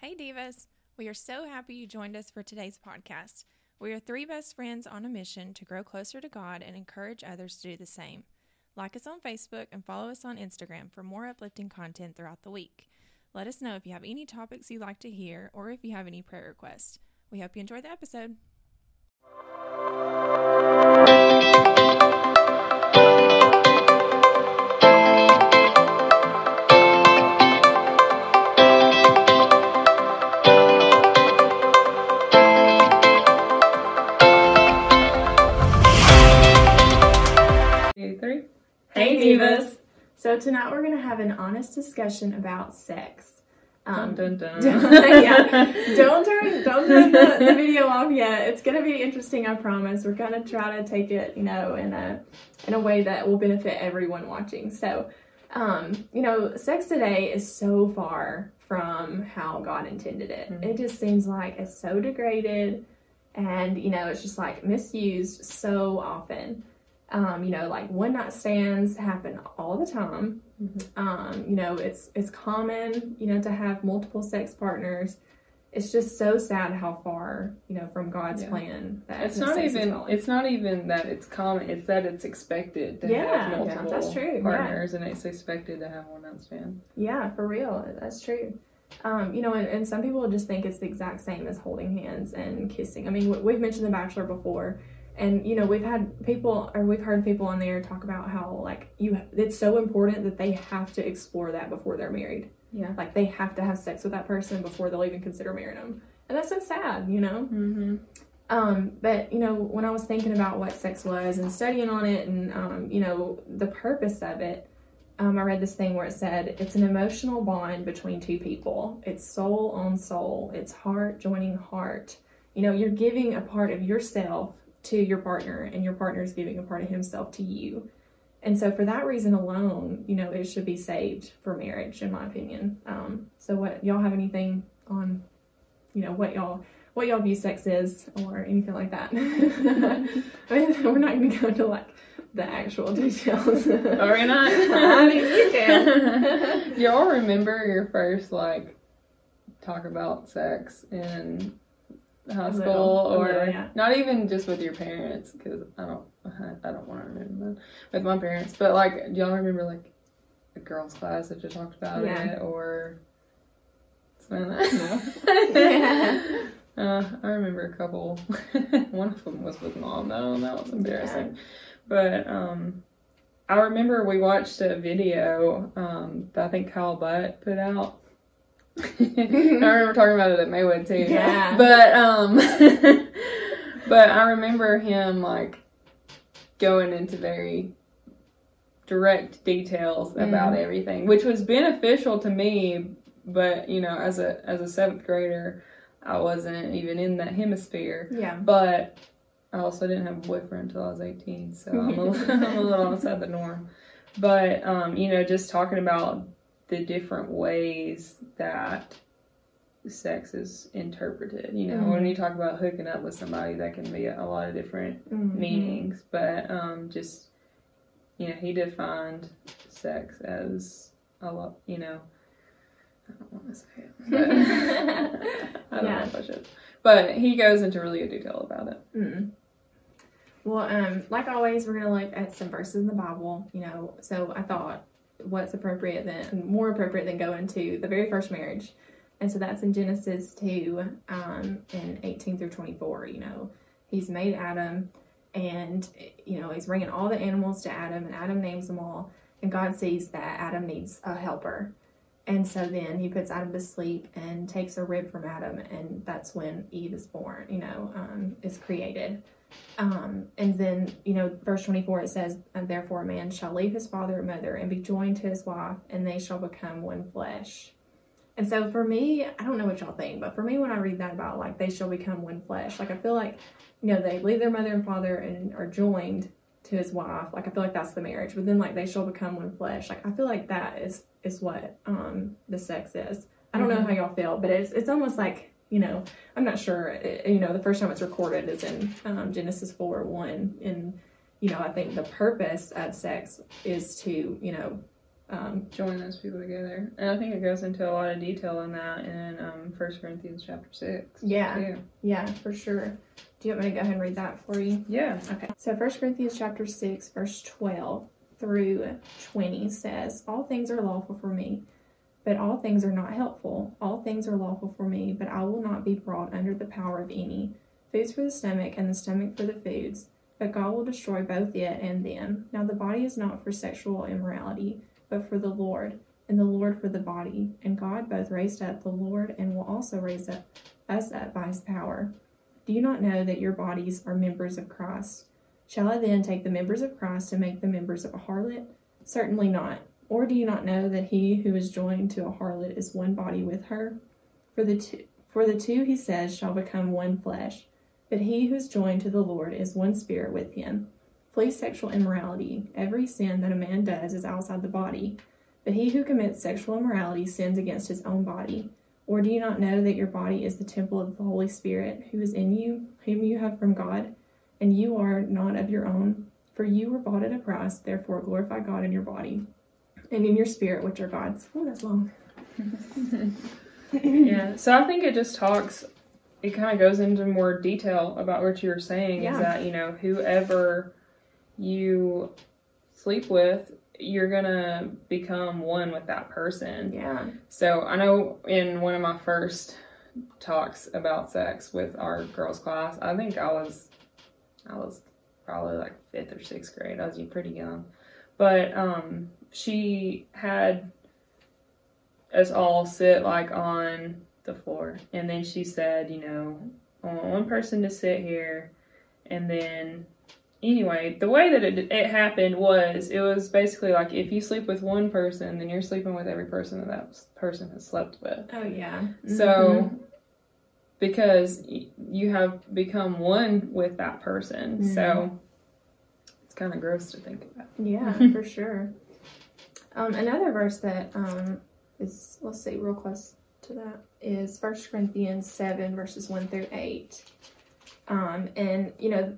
Hey, Divas. We are so happy you joined us for today's podcast. We are three best friends on a mission to grow closer to God and encourage others to do the same. Like us on Facebook and follow us on Instagram for more uplifting content throughout the week. Let us know if you have any topics you'd like to hear or if you have any prayer requests. We hope you enjoy the episode. So, tonight we're going to have an honest discussion about sex. Dun, dun, dun. don't, yeah, don't turn don't turn the, the video off yet. It's gonna be interesting, I promise. We're gonna try to take it, you know, in a in a way that will benefit everyone watching. So, um, you know, sex today is so far from how God intended it. Mhm. It just seems like it's so degraded, and you know, it's just like misused so often. Um, you know, like one night stands happen all the time. Mhm. Um, you know, it's it's common, you know, to have multiple sex partners. It's just so sad how far, you know, from God's Yeah. plan that It's not even. It's not even that it's common. It's that it's expected to Yeah, yeah, have multiple that's true, yeah. partners, and it's expected to have one night stand. Yeah, for real. That's true. Um, you know, and, and some people just think it's the exact same as holding hands and kissing. I mean, we've mentioned The Bachelor before, and you know, we've had people or we've heard people on there talk about how like you, it's so important that they have to explore that before they're married. Yeah. Like they have to have sex with that person before they'll even consider marrying them, and that's so sad. You know. Mm-hmm. Um, but you know, when I was thinking about what sex was and studying on it, and um, you know, the purpose of it, um, I read this thing where it said it's an emotional bond between two people. It's soul on soul. It's heart joining heart. You know, you're giving a part of yourself to your partner, and your partner is giving a part of himself to you. And so, for that reason alone, you know, it should be saved for marriage, in my opinion. Um, so, what y'all have anything on, you know, what y'all what y'all view sex is or anything like that. I mean, we're not going to go into like the actual details. Are we not? I mean, you can. Y'all remember your first like talk about sex in high school, little, or little, yeah. not even just with your parents? Because I don't, I don't want to remember that with my parents. But like, do y'all remember like a girls' class that just talked about Yeah. it, or something like Yeah. that? Uh, I remember a couple. One of them was with mom, though, and that was embarrassing. But um, I remember we watched a video um, that I think Kyle Butt put out. I remember talking about it at Maywood too. Yeah. But um, but I remember him like going into very direct details about Mm. everything, which was beneficial to me. But you know, as a as a seventh grader, I wasn't even in that hemisphere. yeah. But I also didn't have a boyfriend until I was 18, so I'm a, I'm a little outside the norm. But, um, you know, just talking about the different ways that sex is interpreted. You know, when Mhm. you talk about hooking up with somebody, that can be a lot of different Mhm. meanings. But um, just, you know, he defined sex as a lot, you know, I don't want to say it. But I don't Yeah. know if I should. But he goes into really good detail about it. Mm. Well, um, like always, we're gonna look at some verses in the Bible. You know, so I thought, what's appropriate then, more appropriate than going to the very first marriage, and so that's in Genesis two, um, in eighteen through twenty four. You know, he's made Adam, and you know he's bringing all the animals to Adam, and Adam names them all, and God sees that Adam needs a helper. And so then he puts Adam to sleep and takes a rib from Adam, and that's when Eve is born, you know, um, is created. Um, and then, you know, verse 24 it says, And therefore a man shall leave his father and mother and be joined to his wife, and they shall become one flesh. And so for me, I don't know what y'all think, but for me, when I read that about like they shall become one flesh, like I feel like, you know, they leave their mother and father and are joined to his wife. Like I feel like that's the marriage. But then like they shall become one flesh. Like I feel like that is is what um the sex is. I don't know how y'all feel, but it's it's almost like you know I'm not sure. It, you know, the first time it's recorded is in um, Genesis four one, and you know I think the purpose of sex is to you know um, join those people together. And I think it goes into a lot of detail on that in um, 1 Corinthians chapter 6. yeah, too. yeah, for sure. Do you want me to go ahead and read that for you? Yeah. Okay. So 1 Corinthians chapter 6, verse 12 through 20 says, All things are lawful for me, but all things are not helpful. All things are lawful for me, but I will not be brought under the power of any. Foods for the stomach, and the stomach for the foods, but God will destroy both it and them. Now the body is not for sexual immorality, but for the Lord, and the Lord for the body. And God both raised up the Lord and will also raise up us up by his power. Do you not know that your bodies are members of Christ? Shall I then take the members of Christ and make the members of a harlot? Certainly not. Or do you not know that he who is joined to a harlot is one body with her? For the two, for the two, he says, shall become one flesh. But he who is joined to the Lord is one spirit with him. Flee sexual immorality. Every sin that a man does is outside the body. But he who commits sexual immorality sins against his own body. Or do you not know that your body is the temple of the Holy Spirit, who is in you, whom you have from God, and you are not of your own? For you were bought at a price, therefore glorify God in your body and in your spirit, which are God's. Oh, that's long. yeah. So I think it just talks, it kind of goes into more detail about what you were saying Yeah. is that, you know, whoever you sleep with, you're going to become one with that person. Yeah. So I know in one of my first talks about sex with our girls class, I think I was I was probably like fifth or sixth grade. I was pretty young. But um she had us all sit like on the floor and then she said, you know, I want one person to sit here and then anyway, the way that it, it happened was it was basically like if you sleep with one person, then you're sleeping with every person that that person has slept with. Oh, yeah. So, because you have become one with that person, so it's kind of gross to think about. Yeah, for sure. Um, another verse that um, is, let's see, real close to that is First Corinthians 7, verses 1 through 8. Um, and, you know,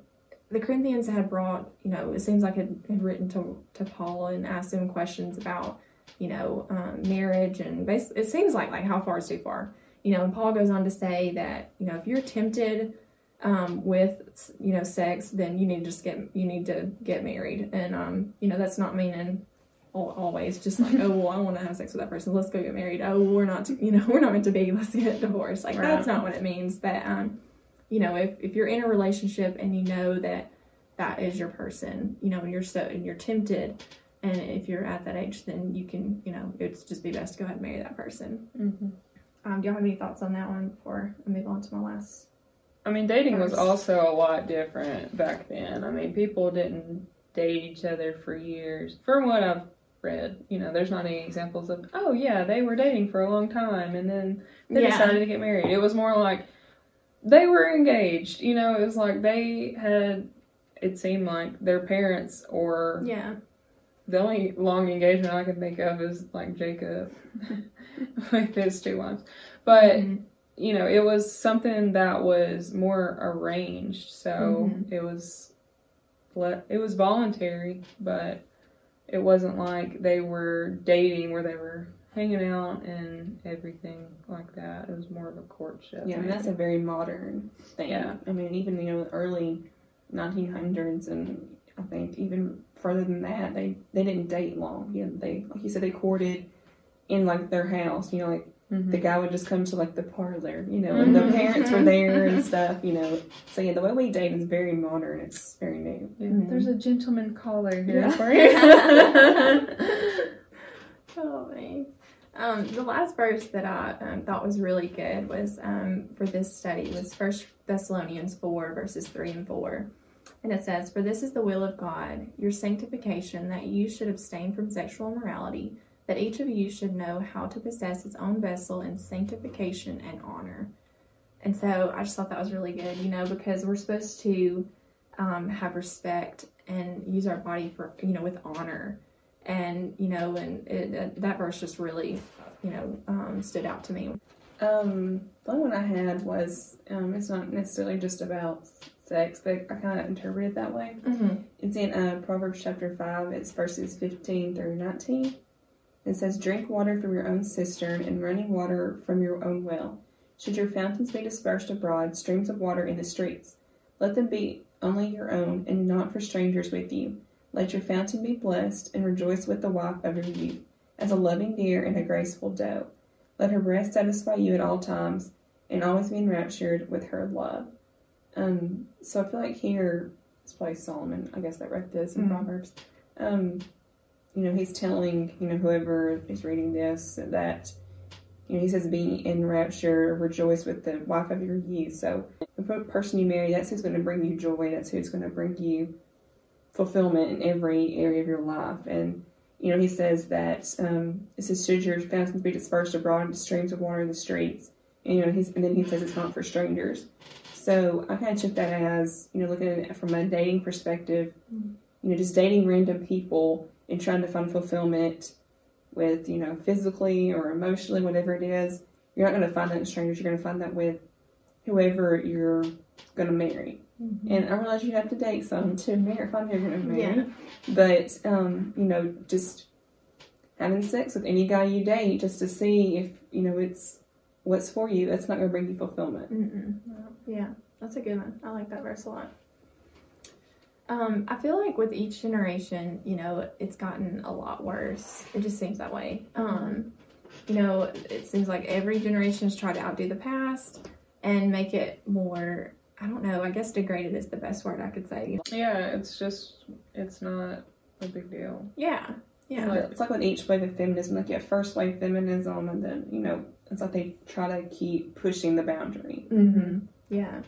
the Corinthians had brought, you know, it seems like had, had written to, to Paul and asked him questions about, you know, um, marriage and bas it seems like, like how far is too far. You know, and Paul goes on to say that, you know, if you're tempted um, with you know sex, then you need to just get you need to get married, and um, you know that's not meaning always just like oh well I want to have sex with that person, let's go get married. Oh we're not to, you know we're not meant to be, let's get divorced. Like that's not what it means. But um, you know if if you're in a relationship and you know that that is your person, you know, and you're so and you're tempted. And if you're at that age, then you can, you know, it's just be best to go ahead and marry that person. Mm-hmm. Um, do y'all have any thoughts on that one before I move on to my last? I mean, dating was also a lot different back then. I mean, people didn't date each other for years. From what I've read, you know, there's not any examples of, oh, yeah, they were dating for a long time and then they Yeah. decided to get married. It was more like they were engaged. You know, it was like they had, it seemed like their parents or Yeah. the only long engagement I can think of is like Jacob with his two wives. But Mhm. You know, it was something that was more arranged. So Mhm. it was it was voluntary, but it wasn't like they were dating where they were hanging out and everything like that. It was more of a courtship. Yeah, and that's a very modern thing. Yeah. I mean, even you know, the early 1900s, and I think even further than that, they they didn't date long. You know, they like you said, they courted in like their house. You know, like Mhm. the guy would just come to like the parlor, you know, and the Mhm. parents were there and stuff. You know, so yeah, the way we date is very modern. It's very new. Yeah. There's a gentleman caller here Yeah. for you. oh man. Um, the last verse that I um, thought was really good was um, for this study was First Thessalonians four verses three and four, and it says, "For this is the will of God, your sanctification, that you should abstain from sexual immorality, that each of you should know how to possess his own vessel in sanctification and honor." And so I just thought that was really good, you know, because we're supposed to um, have respect and use our body for you know with honor and you know and it, that- that verse just really you know um, stood out to me Um, the only one I had was um, it's not necessarily just about sex, but I kind of interpret it that way. mm-hmm. It's in uh, Proverbs chapter 5, it's verses 15 through 19. It says, Drink water from your own cistern and running water from your own well. Should your fountains be dispersed abroad, streams of water in the streets, let them be only your own and not for strangers with you. Let your fountain be blessed and rejoice with the wife of your youth, as a loving deer and a graceful doe. Let her breast satisfy you at all times and always be enraptured with her love. Um, so I feel like here, it's probably Solomon, I guess that wrote this in Mhm. Proverbs. Um, you know, he's telling, you know, whoever is reading this that, you know, he says, be in rapture, rejoice with the wife of your youth. So the person you marry, that's who's going to bring you joy. That's who's going to bring you fulfillment in every area of your life. And, you know, he says that, um, it says, should your fountains be dispersed abroad into streams of water in the streets? And, you know, he's, and then he says it's not for strangers. So I kind of took that as, you know, looking at it from a dating perspective, you know, just dating random people and trying to find fulfillment with, you know, physically or emotionally, whatever it is. You're not going to find that in strangers. You're going to find that with whoever you're going to marry. And I realize you have to date some to marry, find who you're going to marry. Yeah. But, um, you know, just having sex with any guy you date just to see if, you know, it's what's for you, that's not going to bring you fulfillment. Mm-mm. Yeah, that's a good one. I like that verse a lot. Um, I feel like with each generation, you know, it's gotten a lot worse. It just seems that way. Um, you know, it seems like every generation's tried to outdo the past and make it more. I don't know. I guess degraded is the best word I could say. Yeah, it's just it's not a big deal. Yeah, yeah, Like, It's like with each wave of feminism, like you have first wave feminism, and then, you know, it's like they try to keep pushing the boundary. hmm Yeah.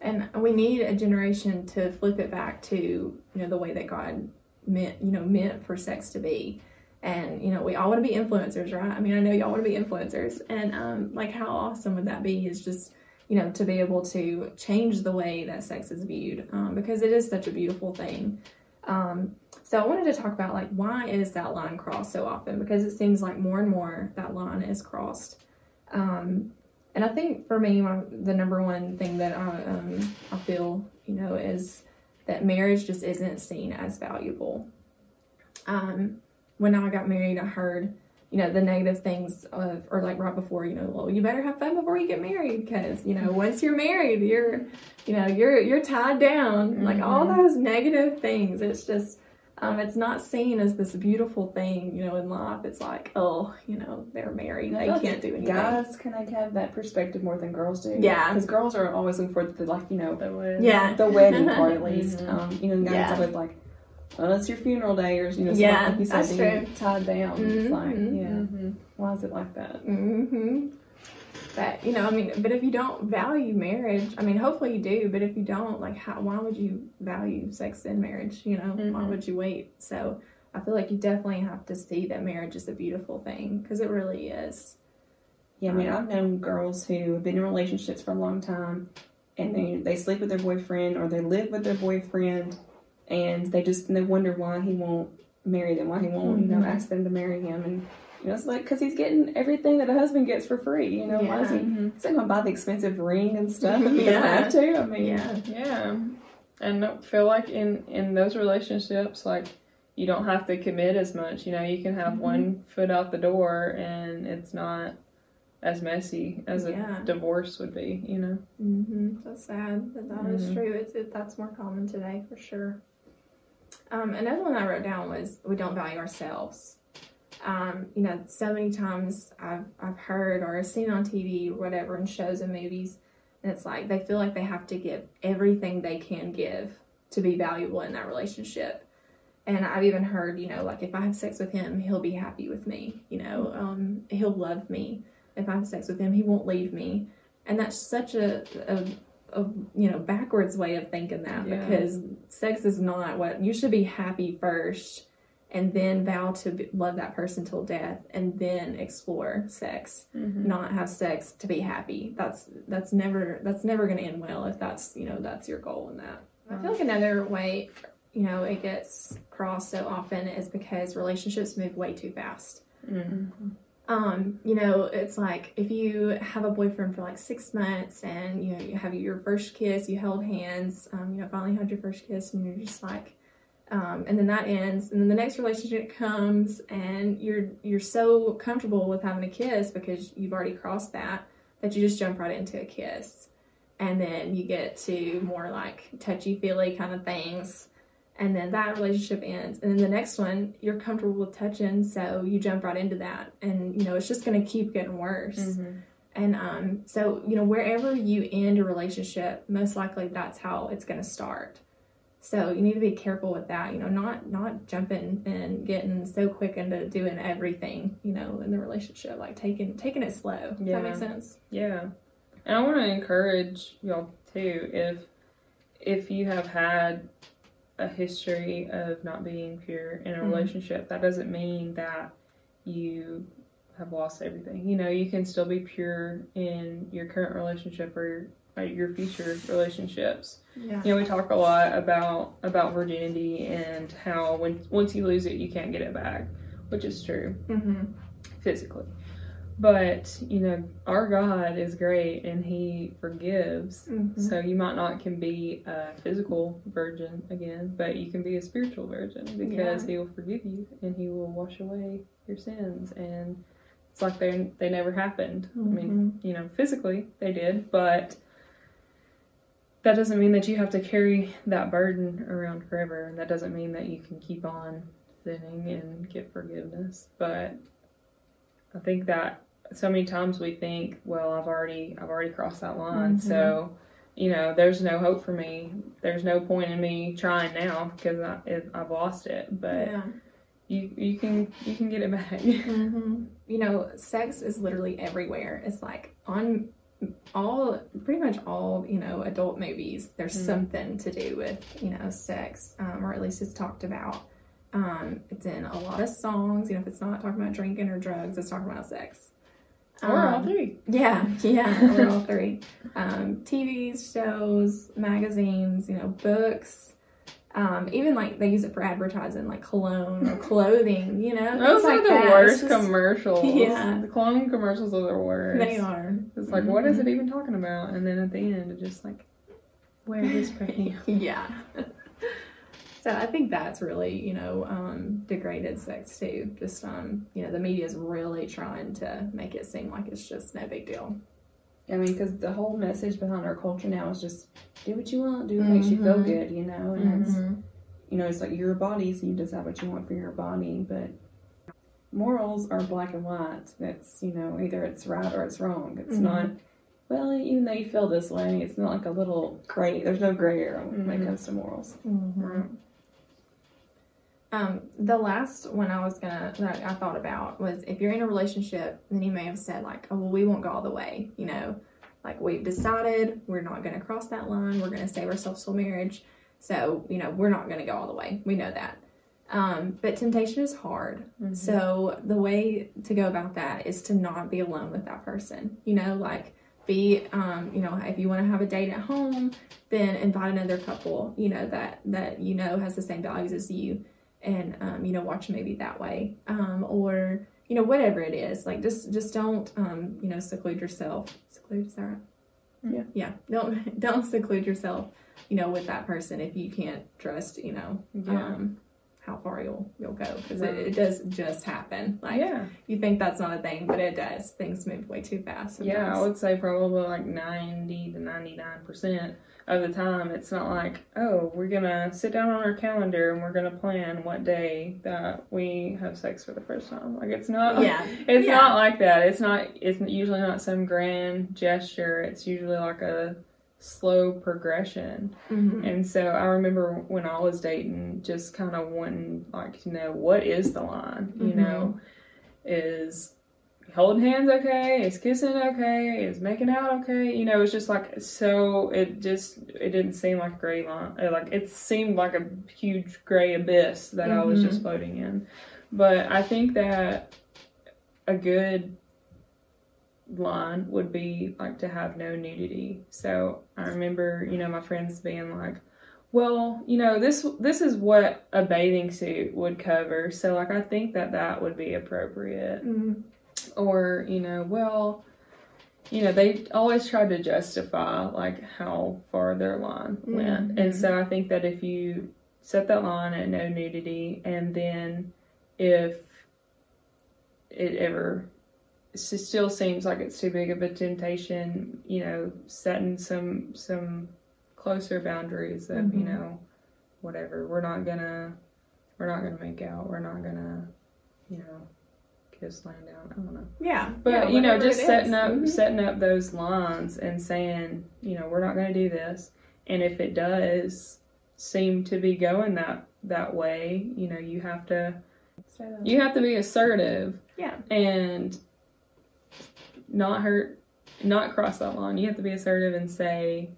And we need a generation to flip it back to, you know, the way that God meant, you know, meant for sex to be. And, you know, we all want to be influencers, right? I mean, I know y'all want to be influencers. And, um, like, how awesome would that be is just, you know, to be able to change the way that sex is viewed um, because it is such a beautiful thing. Um, so I wanted to talk about, like, why is that line crossed so often? Because it seems like more and more that line is crossed. Um, and I think for me, my, the number one thing that I, um, I feel, you know, is that marriage just isn't seen as valuable. Um, when I got married, I heard, you know, the negative things of, or like right before, you know, well, you better have fun before you get married because, you know, once you're married, you're, you know, you're, you're tied down. Like all those negative things. It's just, um, it's not seen as this beautiful thing, you know, in life. It's like, oh, you know, they're married. They like can't do anything. Guys can like have that perspective more than girls do. Yeah. Because girls are always looking for the, like, you know, The way. Yeah. the wedding part at least. Mhm. Um, you know, guys Yeah. always like, well, it's your funeral day or, you know, Yeah, something like you said, that's being true. tied down. It's like, yeah, Mm-hmm. why is it like that? But you know, I mean, but if you don't value marriage, I mean, hopefully you do. But if you don't, like, how? Why would you value sex in marriage? You know, why Mhm. would you wait? So I feel like you definitely have to see that marriage is a beautiful thing because it really is. Yeah, I mean, Um, I've known girls who have been in relationships for a long time, and they they sleep with their boyfriend or they live with their boyfriend, and they just they wonder why he won't marry them, why he won't, you know, Mhm. ask them to marry him, and you know, it's like because he's getting everything that a husband gets for free. You know, why is he? Mm-hmm. He's not gonna buy the expensive ring and stuff if he Yeah. doesn't have to. I mean, Yeah. Yeah, and I feel like in in those relationships, like you don't have to commit as much. You know, you can have Mhm. one foot out the door, and it's not as messy as a divorce would be. You know. Mm-hmm. That's sad, but that is Mhm. true. It's it, that's more common today for sure. Um, another one I wrote down was we don't value ourselves. Um, you know, so many times I've I've heard or seen on TV, or whatever, in shows and movies, and it's like they feel like they have to give everything they can give to be valuable in that relationship. And I've even heard, you know, like if I have sex with him, he'll be happy with me. You know, um, he'll love me. If I have sex with him, he won't leave me and that's such a, a, you know backwards way of thinking that Yeah. because sex is not what you should be happy first and then vow to be, love that person till death and then explore sex Mm-hmm. not have sex to be happy that's that's never that's never going to end well if that's you know that's your goal in that i feel like another way you know it gets crossed so often is because relationships move way too fast Mm-hmm. um, you know, it's like if you have a boyfriend for like six months and you know you have your first kiss, you held hands, um, you know, finally had your first kiss, and you're just like, Um, and then that ends, and then the next relationship comes, and you're you're so comfortable with having a kiss because you've already crossed that that you just jump right into a kiss, and then you get to more like touchy feely kind of things, and then that relationship ends, and then the next one you're comfortable with touching, so you jump right into that, and you know it's just gonna keep getting worse. Mm-hmm. And um, so, you know, wherever you end a relationship, most likely that's how it's going to start. So you need to be careful with that. You know, not not jumping and getting so quick into doing everything. You know, in the relationship, like taking taking it slow. Does Yeah. that make sense? Yeah. And I want to encourage y'all too if if you have had a history of not being pure in a Mhm. relationship, that doesn't mean that you have lost everything. You know, you can still be pure in your current relationship or, or your future relationships. Yeah. You know, we talk a lot about about virginity and how when once you lose it, you can't get it back, which is true Mm-hmm. physically. But, you know, our God is great and he forgives. Mm-hmm. So you might not can be a physical virgin again, but you can be a spiritual virgin because he will forgive you and he will wash away your sins and it's like they they never happened. I mean, you know, physically they did, but that doesn't mean that you have to carry that burden around forever. And that doesn't mean that you can keep on sinning and get forgiveness. But I think that so many times we think, well, I've already I've already crossed that line, Mhm. so you know, there's no hope for me. There's no point in me trying now because I, it, I've lost it. But yeah. you you can you can get it back. hmm You know, sex is literally everywhere. It's like on all, pretty much all, you know, adult movies, there's Mhm. something to do with, you know, sex, um, or at least it's talked about. Um, it's in a lot of songs. You know, if it's not talking about drinking or drugs, it's talking about sex. or all Um, three. Yeah, yeah, or all three. Um, TVs, shows, magazines, you know, books. Um, even like they use it for advertising, like cologne or clothing. You know, Those are like the that. Worst just- commercials. Yeah. The cologne commercials are the worst. They are. It's like, what is it even talking about? And then at the end, it's just like, where is pregnant? yeah. so I think that's really, you know, um, degraded sex too. Just, um, you know, the media is really trying to make it seem like it's just no big deal. I mean, because the whole message behind our culture now is just do what you want, do what makes you feel Mhm. good, you know. And it's Mhm. you know, it's like your body, so you decide what you want for your body. But morals are black and white. It's you know either it's right or it's wrong. It's Mhm. not. Well, even though you feel this way, it's not like a little gray. There's no gray area when it Mhm. comes to morals. Mhm. Um, the last one I was gonna that I thought about was if you're in a relationship, then you may have said like, oh well, we won't go all the way, you know, like we've decided we're not gonna cross that line. We're gonna save ourselves till marriage, so you know we're not gonna go all the way. We know that. Um, but temptation is hard. Mhm. So the way to go about that is to not be alone with that person. You know, like be um, you know, if you want to have a date at home, then invite another couple, you know, that that you know has the same values as you and um, you know, watch a movie that way. Um, or, you know, whatever it is. Like just just don't um, you know, seclude yourself. Seclude is that right? Yeah. Yeah. Don't don't seclude yourself, you know, with that person if you can't trust, you know, Yeah. How far you'll you'll go because Right. it, it does just happen. Like yeah. you think that's not a thing, but it does. Things move way too fast. Yeah, I would say probably like 90 to 99% of the time. It's not like, oh, we're to sit down on our calendar and we're to plan what day that we have sex for the first time. Like, it's not. Yeah. It's Yeah. not like that. It's not. It's usually not some grand gesture. It's usually like a slow progression. Mhm. And so I remember when I was dating, just kind of wanting, like, to know what is the line? You Mhm. know, is holding hands okay? Is kissing okay? Is making out okay? You know, it's just like so. It just it didn't seem like a gray line. uh, Like it seemed like a huge gray abyss that I was Mhm. just floating in. But I think that a good line would be like to have no nudity. So I remember, you know, my friends being like, "Well, you know, this this is what a bathing suit would cover." So like I think that that would be appropriate. Mhm. Or, you know, well, you know, they always tried to justify like how far their line went. Mhm. And so I think that if you set that line at no nudity, and then if it ever it still seems like it's too big of a temptation, you know, setting some some closer boundaries of, you Mhm. know, whatever. We're not gonna we're not gonna make out. We're not gonna, you know, kiss laying down. I don't know. Yeah. But yeah, you know, just setting is. up Mhm. setting up those lines and saying, you know, we're not to do this. And if it does seem to be going that that way, you know, you have to you have to be assertive Yeah. and not hurt, not cross that line. You have to be assertive and say,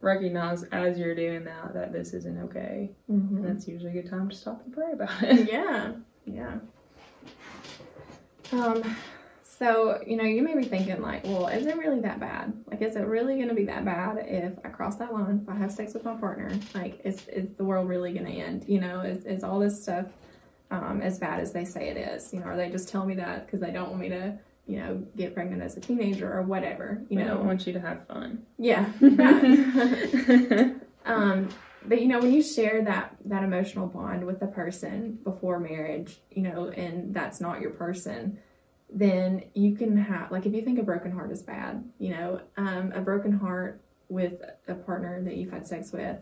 recognize as you're doing that that this isn't okay. Mhm. And that's usually a good time to stop and pray about it. yeah, yeah. Um, so you know, you may be thinking like, well, is it really that bad? Like, is it really going to be that bad if I cross that line? If I have sex with my partner, like, is is the world really going to end? You know, is is all this stuff um, as bad as they say it is? You know, are they just telling me that because they don't want me to, you know, get pregnant as a teenager or whatever? You We know, don't want you to have fun. yeah. Um, but you know, when you share that that emotional bond with a person before marriage, you know, and that's not your person, then you can have like if you think a broken heart is bad, you know, um, a broken heart with a partner that you've had sex with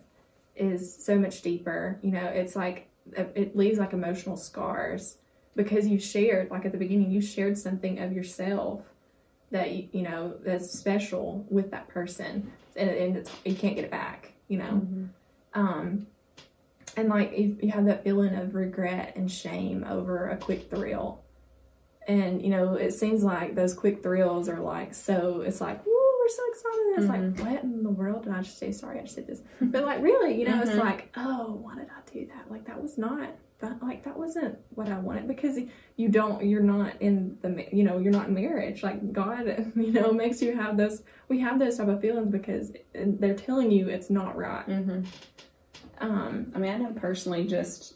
is so much deeper. You know, it's like it leaves like emotional scars because you shared like at the beginning you shared something of yourself that you, know that's special with that person and, and it's, you can't get it back you know? Mhm. um and like you, you have that feeling of regret and shame over a quick thrill and you know it seems like those quick thrills are like so it's like woo we're so excited it's like what in the world did i just say? Sorry i just did this. But like really you know it's Mhm. like oh why did i do that? Like that was not that like that wasn't what i wanted because you don't you're not in the you know you're not in marriage like god you know makes you have those we have those type of feelings because they're telling you it's not right Mhm. um I mean, I know personally just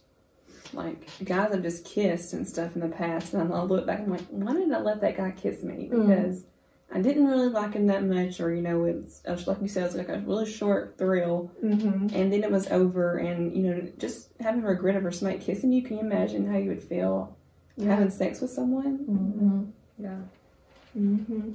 like guys I've just kissed and stuff in the past, and I look back and I'm like, why did I let that guy kiss me? Mm. I didn't really like him that much, or you know, it's like you said, it was like a really short thrill, mhm. and then it was over, and you know, just having regret over somebody kissing you. Can you imagine how you would feel having sex with someone? Mhm. Yeah. hmm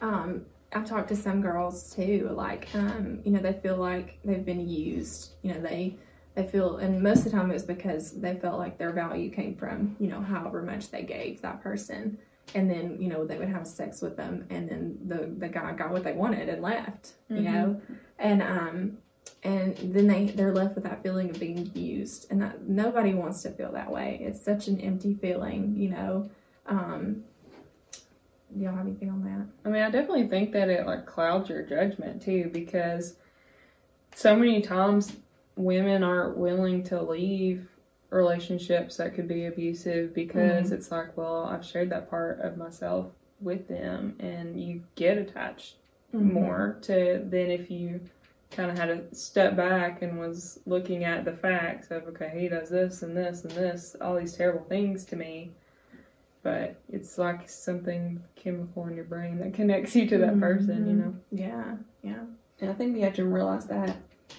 Um, I've talked to some girls too, like, um, you know, they feel like they've been used. You know, they they feel, and most of the time it was because they felt like their value came from, you know, however much they gave that person, and then you know they would have sex with them, and then the the guy got what they wanted and left. You Mhm. know, and um. And then they they're left with that feeling of being used, and that nobody wants to feel that way. It's such an empty feeling, you know. Um, do y'all have anything on that? I mean, I definitely think that it like clouds your judgment too, because so many times women aren't willing to leave relationships that could be abusive because it's like, well, I've shared that part of myself with them, and you get attached Mm-hmm. more to than if you kind of had to step back and was looking at the facts of okay, he does this and this and this, all these terrible things to me. But it's like something chemical in your brain that connects you to that person, you know. Yeah, yeah. And I think we have to realize that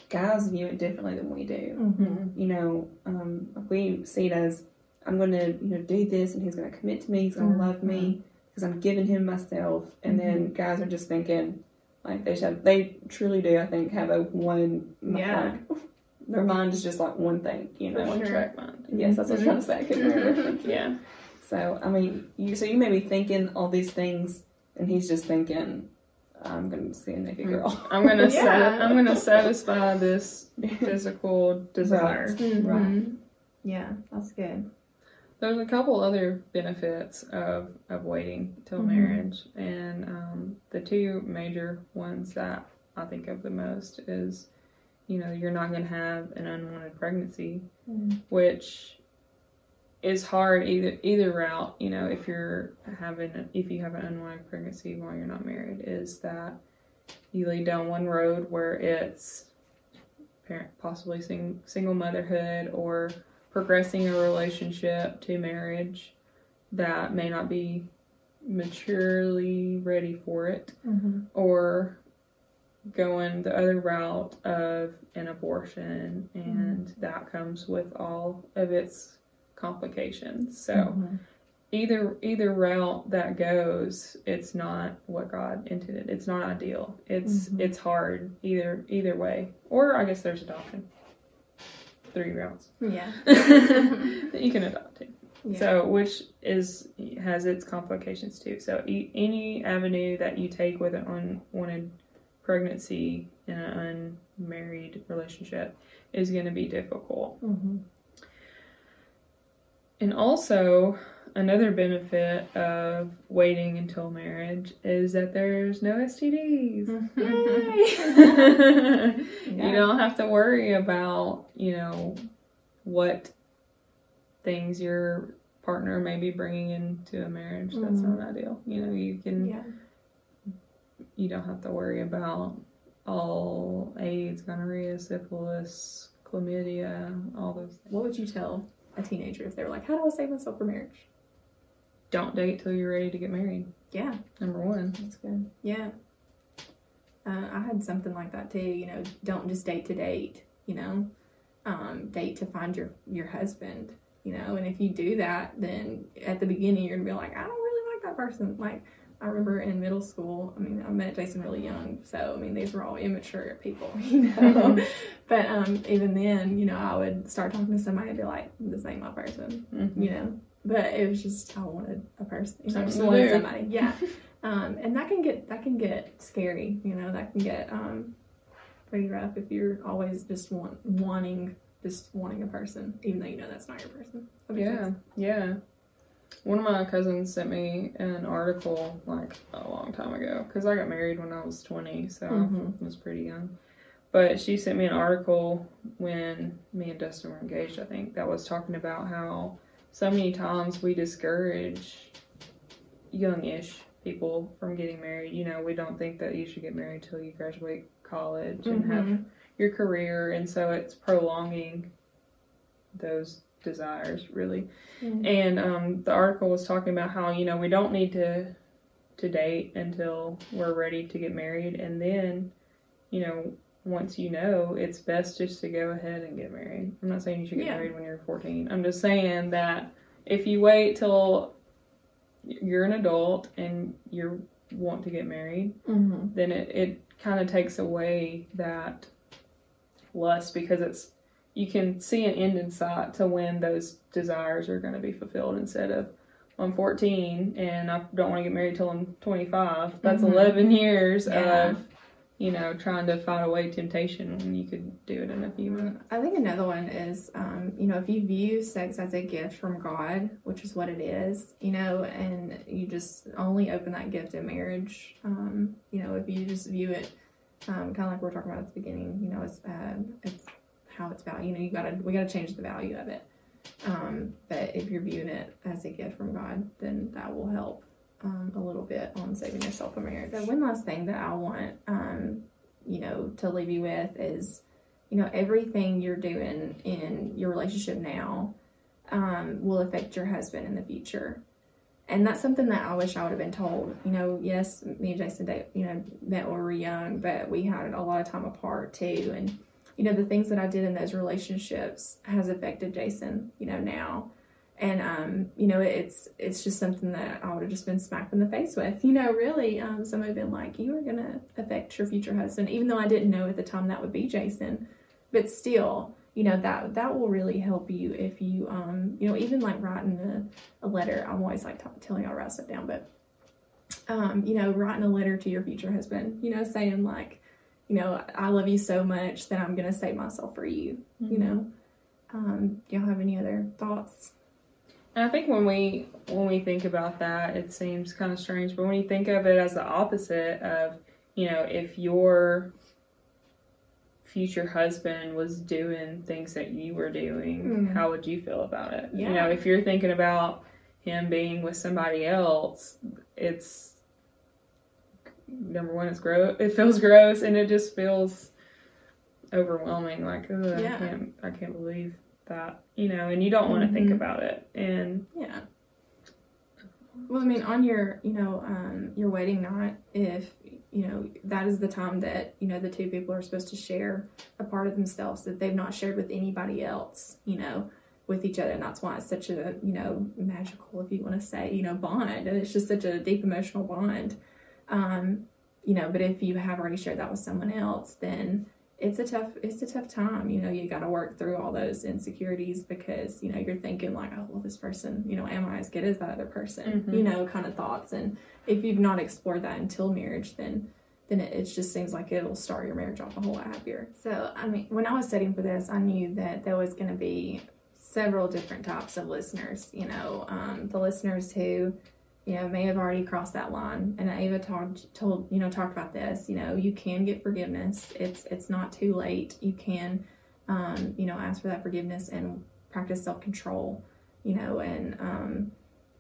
guys view it differently than we do. Mm-hmm. you know, um, we see it as I'm going to, you know, do this, and he's going to commit to me. He's going to love me because I'm giving him myself. And then guys are just thinking, like they should, they truly do. I think have a one, Yeah. like, their mind is just like one thing, you know. one sure. track mind. Yes, that's what I was trying to say. Remember. Yeah. So I mean, you so you may be thinking all these things, and he's just thinking, I'm going to see a naked girl. I'm gonna Yeah. sat- I'm gonna satisfy this physical desire. Right. Yeah, that's good. There's a couple other benefits of, of waiting till Mhm. marriage, and um, the two major ones that I think of the most is, you know, you're not going to have an unwanted pregnancy, Mm. which is hard either either route. You know, if you're having if you have an unwanted pregnancy while you're not married, is that you lead down one road where it's parent possibly sing, single motherhood or progressing a relationship to marriage that may not be maturely ready for it Mm-hmm. or going the other route of an abortion, and Mm-hmm. that comes with all of its complications. So Mhm. either either route that goes, it's not what God intended. It's not ideal. It's Mhm. it's hard either either way. Or I guess there's adoption. Three routes yeah. that you can adopt to. yeah. So, which is has its complications too. So, e- any avenue that you take with an unwanted pregnancy in an unmarried relationship is going to be difficult. Mhm. And also, another benefit of waiting until marriage is that there's no STDs. Yay! Yeah. You don't have to worry about, you know, what things your partner may be bringing into a marriage. That's Mhm. not ideal. You know, you can, Yeah. you don't have to worry about all AIDS, gonorrhea, syphilis, chlamydia, all those things. What would you tell a teenager if they were like, "How do I save myself for marriage?" Don't date till you're ready to get married. Yeah, Number one. that's good. Yeah. Uh, I had something like that too. You know, don't just date to date. You know, um, date to find your your husband. You know, and if you do that, then at the beginning you're gonna be like, I don't really like that person. Like I remember in middle school. I mean, I met Jason really young, so I mean these were all immature people. You know, but um, even then, you know, I would start talking to somebody and be like, this ain't my person. Mhm. you know. But it was just I wanted a person, you know, I just wanted somebody, yeah. um, and that can get that can get scary, you know. That can get um, pretty rough if you're always just want, wanting just wanting a person, even though you know that's not your person. Yeah, sense. yeah. One of my cousins sent me an article like a long time ago because I got married when I was 20, so Mhm. I was pretty young. But she sent me an article when me and Dustin were engaged, I think, that was talking about how so many times we discourage youngish people from getting married. You know, we don't think that you should get married till you graduate college and have Mhm. your career, and so it's prolonging those desires really. Mhm. And um, the article was talking about how you know we don't need to to date until we're ready to get married, and then you know once you know, it's best just to go ahead and get married. I'm not saying you should get Yeah. married when you're 14. I'm just saying that if you wait till you're an adult and you want to get married, Mhm. then it, it kind of takes away that lust because it's you can see an end in sight to when those desires are going to be fulfilled instead of I'm 14 and I don't want to get married till I'm 25. That's Mhm. 11 years Yeah. of you know trying to fight away temptation when you could do it in a few minutes. I think another one is, um, you know, if you view sex as a gift from God, which is what it is, you know, and you just only open that gift in marriage, um, you know, if you just view it, um, kind of like we are talking about at the beginning, you know, it's uh, it's how it's valued. You know, you gotta we gotta change the value of it. Um, but if you're viewing it as a gift from God, then that will help um, a little bit on saving yourself from marriage. So one last thing that I want, um, you know, to leave you with is you know, everything you're doing in your relationship now um, will affect your husband in the future. And that's something that I wish I would have been told. You know, yes, me and Jason, you know, met when we were young, but we had a lot of time apart too. And, you know, the things that I did in those relationships has affected Jason, you know, now. And, um, you know, it's, it's just something that I would have just been smacked in the face with, you know, really. Um, somebody been like, you are to affect your future husband, even though I didn't know at the time that would be Jason but still you know that that will really help you if you um you know even like writing a, a letter i'm always like t- telling y'all write stuff down but um you know writing a letter to your future husband you know saying like you know i love you so much that i'm gonna save myself for you you know um do y'all have any other thoughts And I think when we when we think about that, it seems kind of strange. But when you think of it as the opposite of, you know, if your future husband was doing things that you were doing, Mhm. how would you feel about it? You know, if you're thinking about him being with somebody else, it's number one, it's gross. It feels gross, and it just feels overwhelming. Like, Yeah. I can't, I can't believe that. You know, and you don't want to think Mhm. about it. And Yeah. Well, I mean, on your, you know, um, your wedding night, if you know, that is the time that, you know, the two people are supposed to share a part of themselves that they've not shared with anybody else, you know, with each other. And that's why it's such a, you know, magical, if you want to say, you know, bond. And it's just such a deep emotional bond. Um, you know, but if you have already shared that with someone else, then it's a tough it's a tough time. You know you got to work through all those insecurities because you know you're thinking like oh well this person you know am i as good as that other person? Mhm. you know kind of thoughts. And if you've not explored that until marriage then then it, it just seems like it'll start your marriage off a whole lot happier. So i mean when i was studying for this i knew that there was going to be several different types of listeners you know um, the listeners who you know, may have already crossed that line. And Ava talked, told, you know, talked about this. You know, you can get forgiveness. It's it's not too late. You can, um, you know, ask for that forgiveness and practice self control. You know, and um,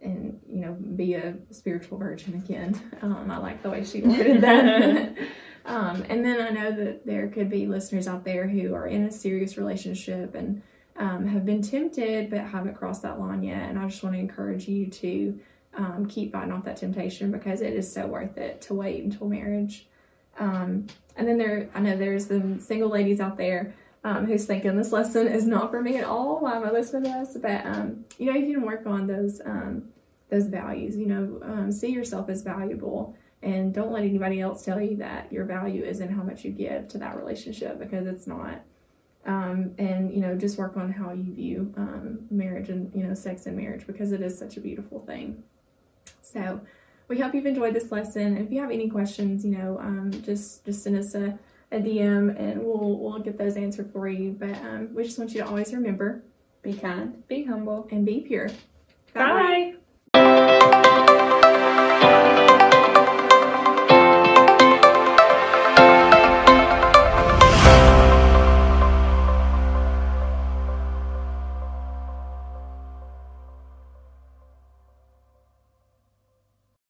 and you know, be a spiritual virgin again. Um, I like the way she worded that. um, and then I know that there could be listeners out there who are in a serious relationship and um, have been tempted but haven't crossed that line yet. And I just want to encourage you to um, keep fighting off that temptation because it is so worth it to wait until marriage. Um, and then there, I know there's some single ladies out there um, who's thinking this lesson is not for me at all. Why am I listening to this? But um, you know, you can work on those um, those values. You know, um, see yourself as valuable, and don't let anybody else tell you that your value is in how much you give to that relationship because it's not. Um, and you know, just work on how you view um, marriage and you know, sex and marriage because it is such a beautiful thing. So we hope you've enjoyed this lesson. If you have any questions, you know, um, just just send us a, a DM and we'll we'll get those answered for you. But um, we just want you to always remember Be kind. Be humble. and be pure. Bye.